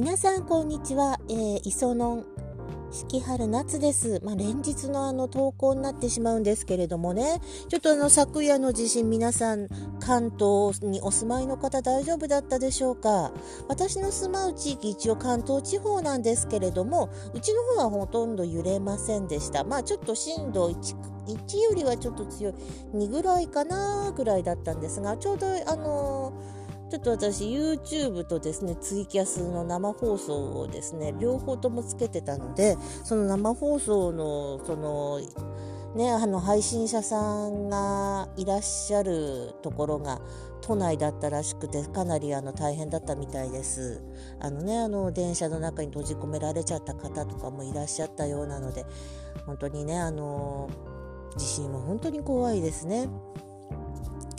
皆さんこんにちは、えー、磯野四季春夏です。まあ、連日のあの投稿になってしまうんですけれどもね、ちょっとあの昨夜の地震皆さん関東にお住まいの方大丈夫だったでしょうか？私の住まう地域一応関東地方なんですけれども、うちの方はほとんど揺れませんでした。まあちょっと震度 1, 1よりはちょっと強い2ぐらいかなぐらいだったんですが、ちょうどあのちょっと私 YouTube とですねツイキャスの生放送をですね両方ともつけてたのでその生放送のそのねあの配信者さんがいらっしゃるところが都内だったらしくてかなりあの大変だったみたいです。あのねあの電車の中に閉じ込められちゃった方とかもいらっしゃったようなので本当にねあの地震は本当に怖いですね。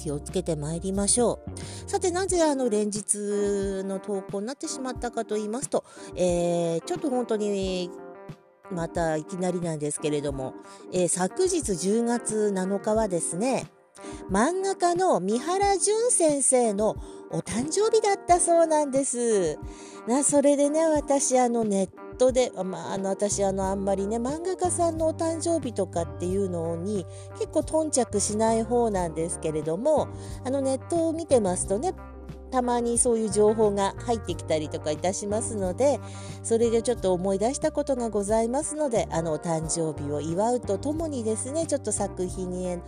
気をつけてまいりましょう。さて、なぜあの連日の投稿になってしまったかと言いますと、えー、ちょっと本当にまたいきなりなんですけれども、えー、昨日10月7日はですね、漫画家の三原淳先生のお誕生日だったそうなんです。なそれでね、私あのネットで、まあ、あの私あのあんまりね漫画家さんのお誕生日とかっていうのに結構頓着しない方なんですけれどもあのネットを見てますとねたまにそういう情報が入ってきたりとかいたしますのでそれでちょっと思い出したことがございますのであのお誕生日を祝うとともにですねちょっと作品へ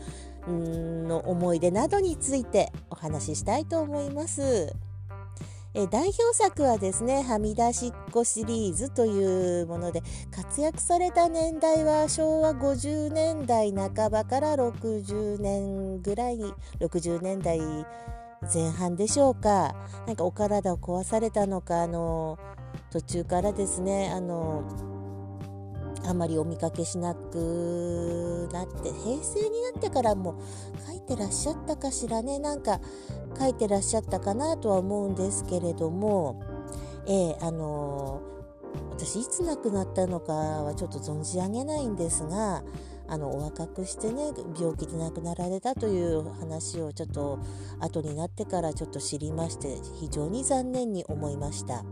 の思い出などについてお話ししたいと思います。え代表作はですね「はみ出しっこ」シリーズというもので活躍された年代は昭和50年代半ばから60年ぐらい60年代前半でしょうか。なんかお体を壊されたのかあの途中からですねあのあまりお見かけしなくなって平成になってからも書いてらっしゃったかしらねなんか書いてらっしゃったかなとは思うんですけれども、えー、あのー、私いつ亡くなったのかはちょっと存じ上げないんですがあのお若くしてね病気で亡くなられたという話をちょっと後になってからちょっと知りまして非常に残念に思いました。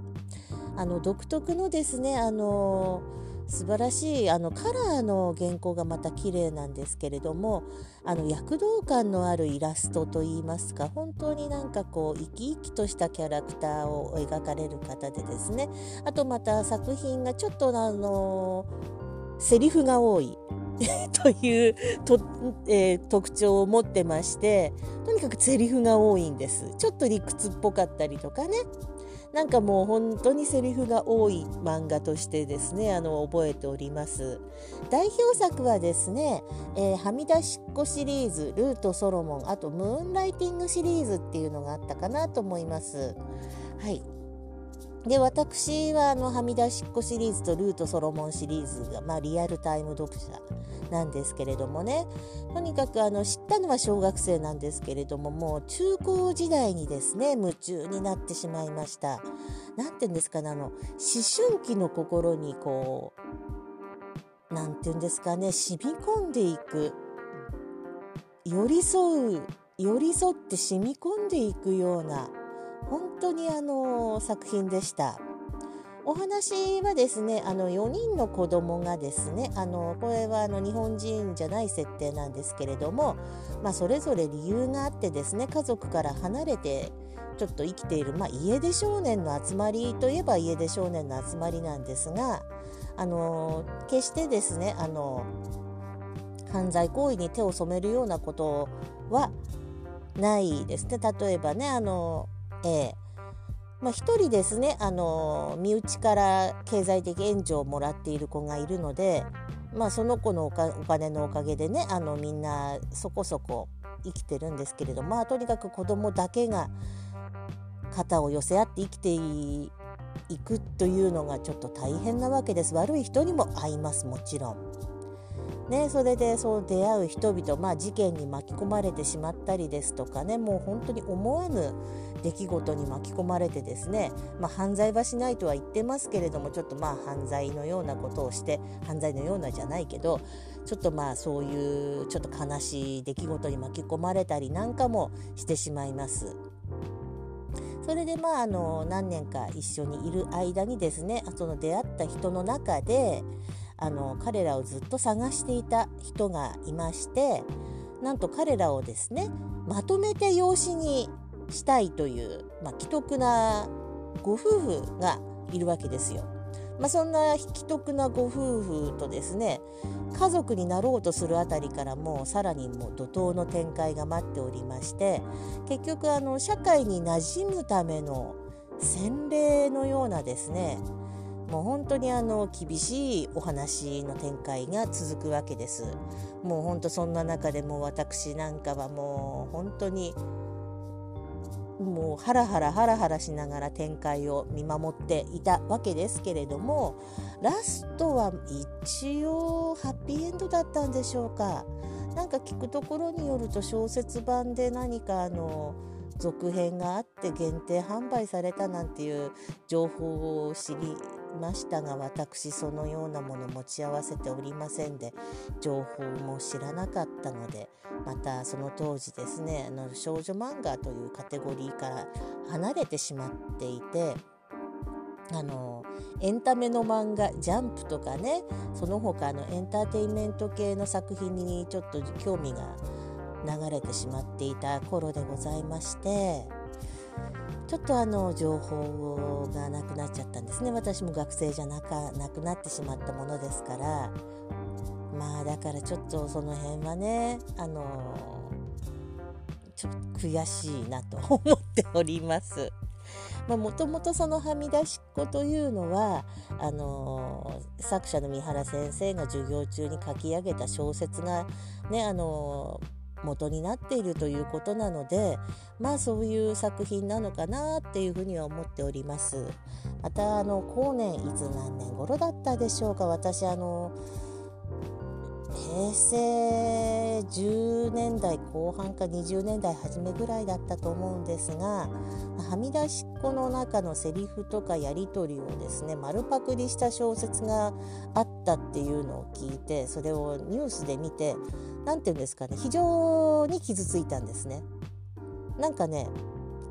あの独特のですねあのー素晴らしいあのカラーの原稿がまた綺麗なんですけれどもあの躍動感のあるイラストといいますか本当になんかこう生き生きとしたキャラクターを描かれる方でですね。あとまた作品がちょっとあのセリフが多い。というと、えー、特徴を持ってましてとにかくセリフが多いんです。ちょっと理屈っぽかったりとかね。なんかもう本当にセリフが多い漫画としてですねあの覚えております。代表作はですね、えー、はみ出しっこシリーズルートソロモンあとムーンライティングシリーズっていうのがあったかなと思います。はい。で私はあのはみ出しっこシリーズとルートソロモンシリーズが、まあ、リアルタイム読者なんですけれどもね。とにかくあの知ったのは小学生なんですけれどももう中高時代にですね夢中になってしまいました。何て言うんですかねあの思春期の心にこう何て言うんですかね染み込んでいく寄り添う寄り添って染み込んでいくような本当にあの作品でした。お話はですねあの4人の子供がですねあのこれはあの日本人じゃない設定なんですけれども、まあ、それぞれ理由があってですね家族から離れてちょっと生きている、まあ、家出少年の集まりといえば家出少年の集まりなんですがあの決してですねあの犯罪行為に手を染めるようなことはないですね例えばねあのえーまあ、1人ですねあの身内から経済的援助をもらっている子がいるので、まあ、その子のお金のおかげでねあのみんなそこそこ生きてるんですけれどまあとにかく子供だけが肩を寄せ合って生きていくというのがちょっと大変なわけです悪い人にも会いますもちろん。ね、それでそう出会う人々、まあ、事件に巻き込まれてしまったりですとかねもう本当に思わぬ出来事に巻き込まれてですね、まあ、犯罪はしないとは言ってますけれどもちょっとまあ犯罪のようなことをして犯罪のようなじゃないけどちょっとまあそういうちょっと悲しい出来事に巻き込まれたりなんかもしてしまいます。それでまああの何年か一緒にいる間にですねその出会った人の中であの彼らをずっと探していた人がいましてなんと彼らをですねまとめて養子にしたいという、まあ、既得なご夫婦がいるわけですよ。まあ、そんな既得なご夫婦とですね家族になろうとするあたりからもうさらにもう怒涛の展開が待っておりまして結局あの社会に馴染むための洗礼のようなですねもう本当にあの厳しいお話の展開が続くわけです。もう本当そんな中でも私なんかはもう本当にもうハラハラハラハラしながら展開を見守っていたわけですけれどもラストは一応ハッピーエンドだったんでしょうか。なんか聞くところによると小説版で何かあの続編があって限定販売されたなんていう情報を知りましたが私そのようなもの持ち合わせておりませんで情報も知らなかったのでまたその当時ですねあの少女漫画というカテゴリーから離れてしまっていてあのエンタメの漫画ジャンプとかねその他のエンターテインメント系の作品にちょっと興味が流れてしまっていた頃でございましてちょっとあの情報がなくなっちゃったんですね私も学生じゃなかなくなってしまったものですからまあだからちょっとその辺はねあのちょっと悔しいなと思っております。もともとそのはみ出しっ子というのはあの作者の三原先生が授業中に書き上げた小説がねあの元になっているということなのでまあそういう作品なのかなっていうふうには思っております。またあの後年いつ何年頃だったでしょうか。私あの平成10年代後半か20年代初めぐらいだったと思うんですがはみ出しっ子の中のセリフとかやり取りをですね丸パクリした小説があったっていうのを聞いてそれをニュースで見て何て言うんですかね非常に傷ついたんですね。なんかね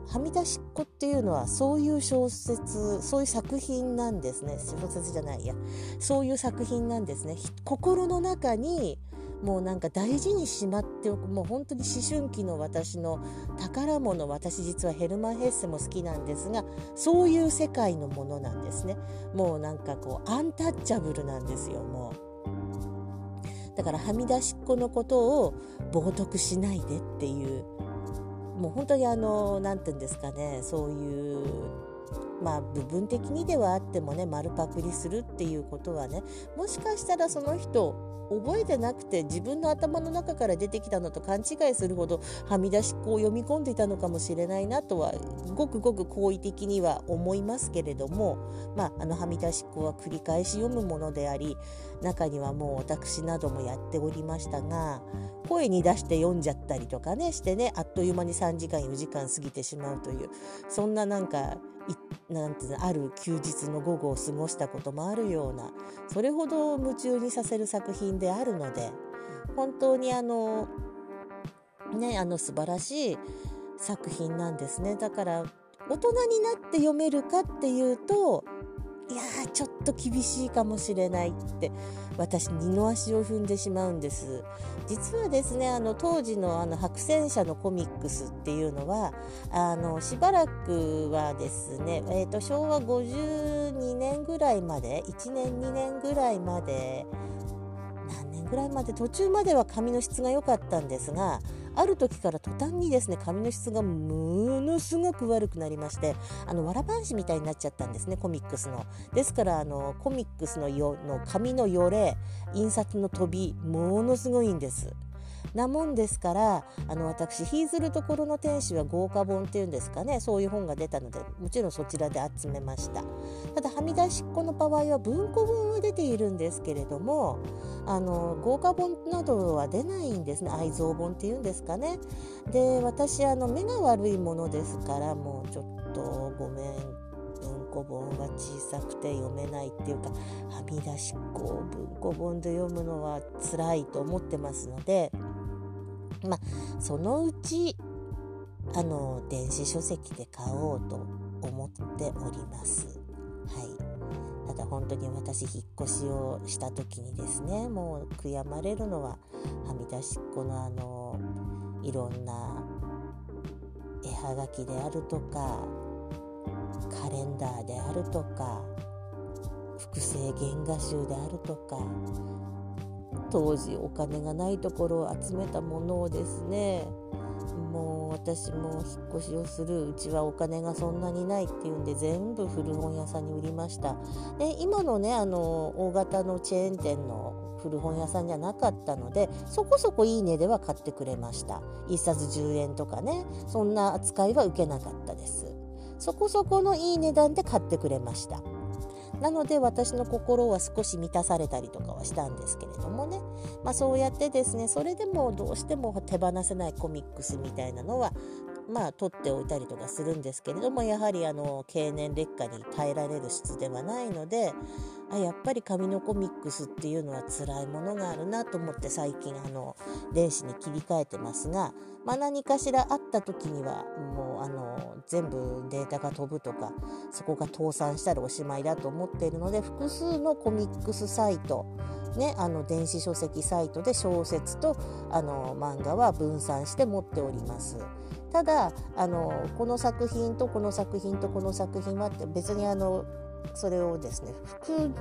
はみ出しっ子っていうのはそういう小説そういう作品なんですね。小説じゃないや。そういう作品なんですね。心の中にもうなんか大事にしまっておく。もう本当に思春期の私の宝物。私実はヘルマン・ヘッセも好きなんですがそういう世界のものなんですね。もうなんかこうアンタッチャブルなんですよもう。だからはみ出しっ子のことを冒涜しないでっていうもう本当にあの何て言うんですかねそういうまあ部分的にではあってもね丸パクリするっていうことはねもしかしたらその人覚えてなくて自分の頭の中から出てきたのと勘違いするほどはみ出しっ子を読み込んでいたのかもしれないなとはごくごく好意的には思いますけれども、まあ、あのはみ出しっ子は繰り返し読むものであり中にはもう私などもやっておりましたが声に出して読んじゃったりとかねしてねあっという間に3時間4時間過ぎてしまうというそんななんかなんてうのある休日の午後を過ごしたこともあるようなそれほど夢中にさせる作品であるので本当にあのねあの素晴らしい作品なんですね。だから大人になって読めるかっていうとちょっと厳しいかもしれないって私二の足を踏んでしまうんです。実はですねあの当時のあの白戦車のコミックスっていうのはあのしばらくはですね、えーと、昭和52年ぐらいまで1年2年ぐらいまで何年ぐらいまで途中までは紙の質が良かったんですがある時から途端にですね紙の質がものすごく悪くなりましてあのわらばんしみたいになっちゃったんですねコミックスの。ですからあのコミックスのよの紙のよれ印刷の飛びものすごいんです。なもんですからあの私「ヒーズルところの天使」は豪華本っていうんですかね。そういう本が出たのでもちろんそちらで集めました。ただはみ出しっ子の場合は文庫本は出ているんですけれどもあの豪華本などは出ないんですね。愛蔵本っていうんですかね。で私あの目が悪いものですからもうちょっとごめん。文庫本は小さくて読めないっていうかはみ出しっ子を文庫本で読むのは辛いと思ってますのでまあそのうちあの電子書籍で買おうと思っております。はいただ本当に私引っ越しをした時にですねもう悔やまれるのははみ出しっこのあのいろんな絵はがきであるとかカレンダーであるとか複製原画集であるとか当時お金がないところを集めたものをですねもう私も引っ越しをするうちはお金がそんなにないっていうんで全部古本屋さんに売りました。で今のねあの大型のチェーン店の古本屋さんじゃなかったのでそこそこいい値では買ってくれました。1冊10円とかねそんな扱いは受けなかったです。そこそこのいい値段で買ってくれました。なので私の心は少し満たされたりとかはしたんですけれどもね、まあ、そうやってですねそれでもどうしても手放せないコミックスみたいなのはまあ取っておいたりとかするんですけれどもやはりあの経年劣化に耐えられる質ではないのであやっぱり紙のコミックスっていうのは辛いものがあるなと思って最近あの電子に切り替えてますが、まあ、何かしらあった時にはもうあの全部データが飛ぶとかそこが倒産したらおしまいだと思っているので複数のコミックスサイトね、あの電子書籍サイトで小説とあの漫画は分散して持っております。ただあのこの作品とこの作品とこの作品はって別にあのそれをですね複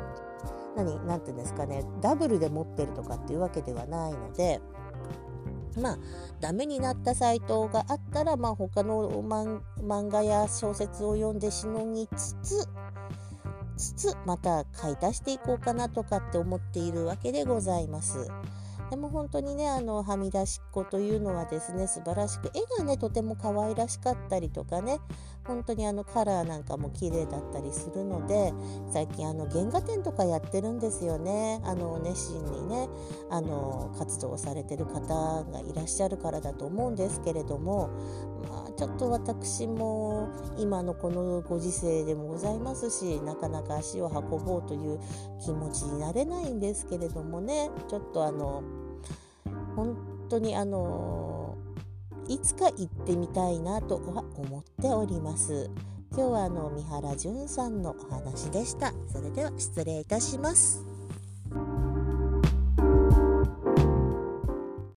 何何て言うんですかねダブルで持ってるとかっていうわけではないのでまあダメになったサイトがあったら、まあ、他の漫画や小説を読んでしのぎつつつつまた買い足していこうかなとかって思っているわけでございます。でも本当にねあのはみ出しっこというのはですね素晴らしく絵がねとても可愛らしかったりとかね本当にあのカラーなんかも綺麗だったりするので最近あの原画展とかやってるんですよね。あの熱心にねあの活動されてる方がいらっしゃるからだと思うんですけれどもまあちょっと私も今のこのご時世でもございますしなかなか足を運ぼうという気持ちになれないんですけれどもね。ちょっとあの本当にあのいつか行ってみたいなとは思っております。今日はあの三原淳さんのお話でした。それでは失礼いたします。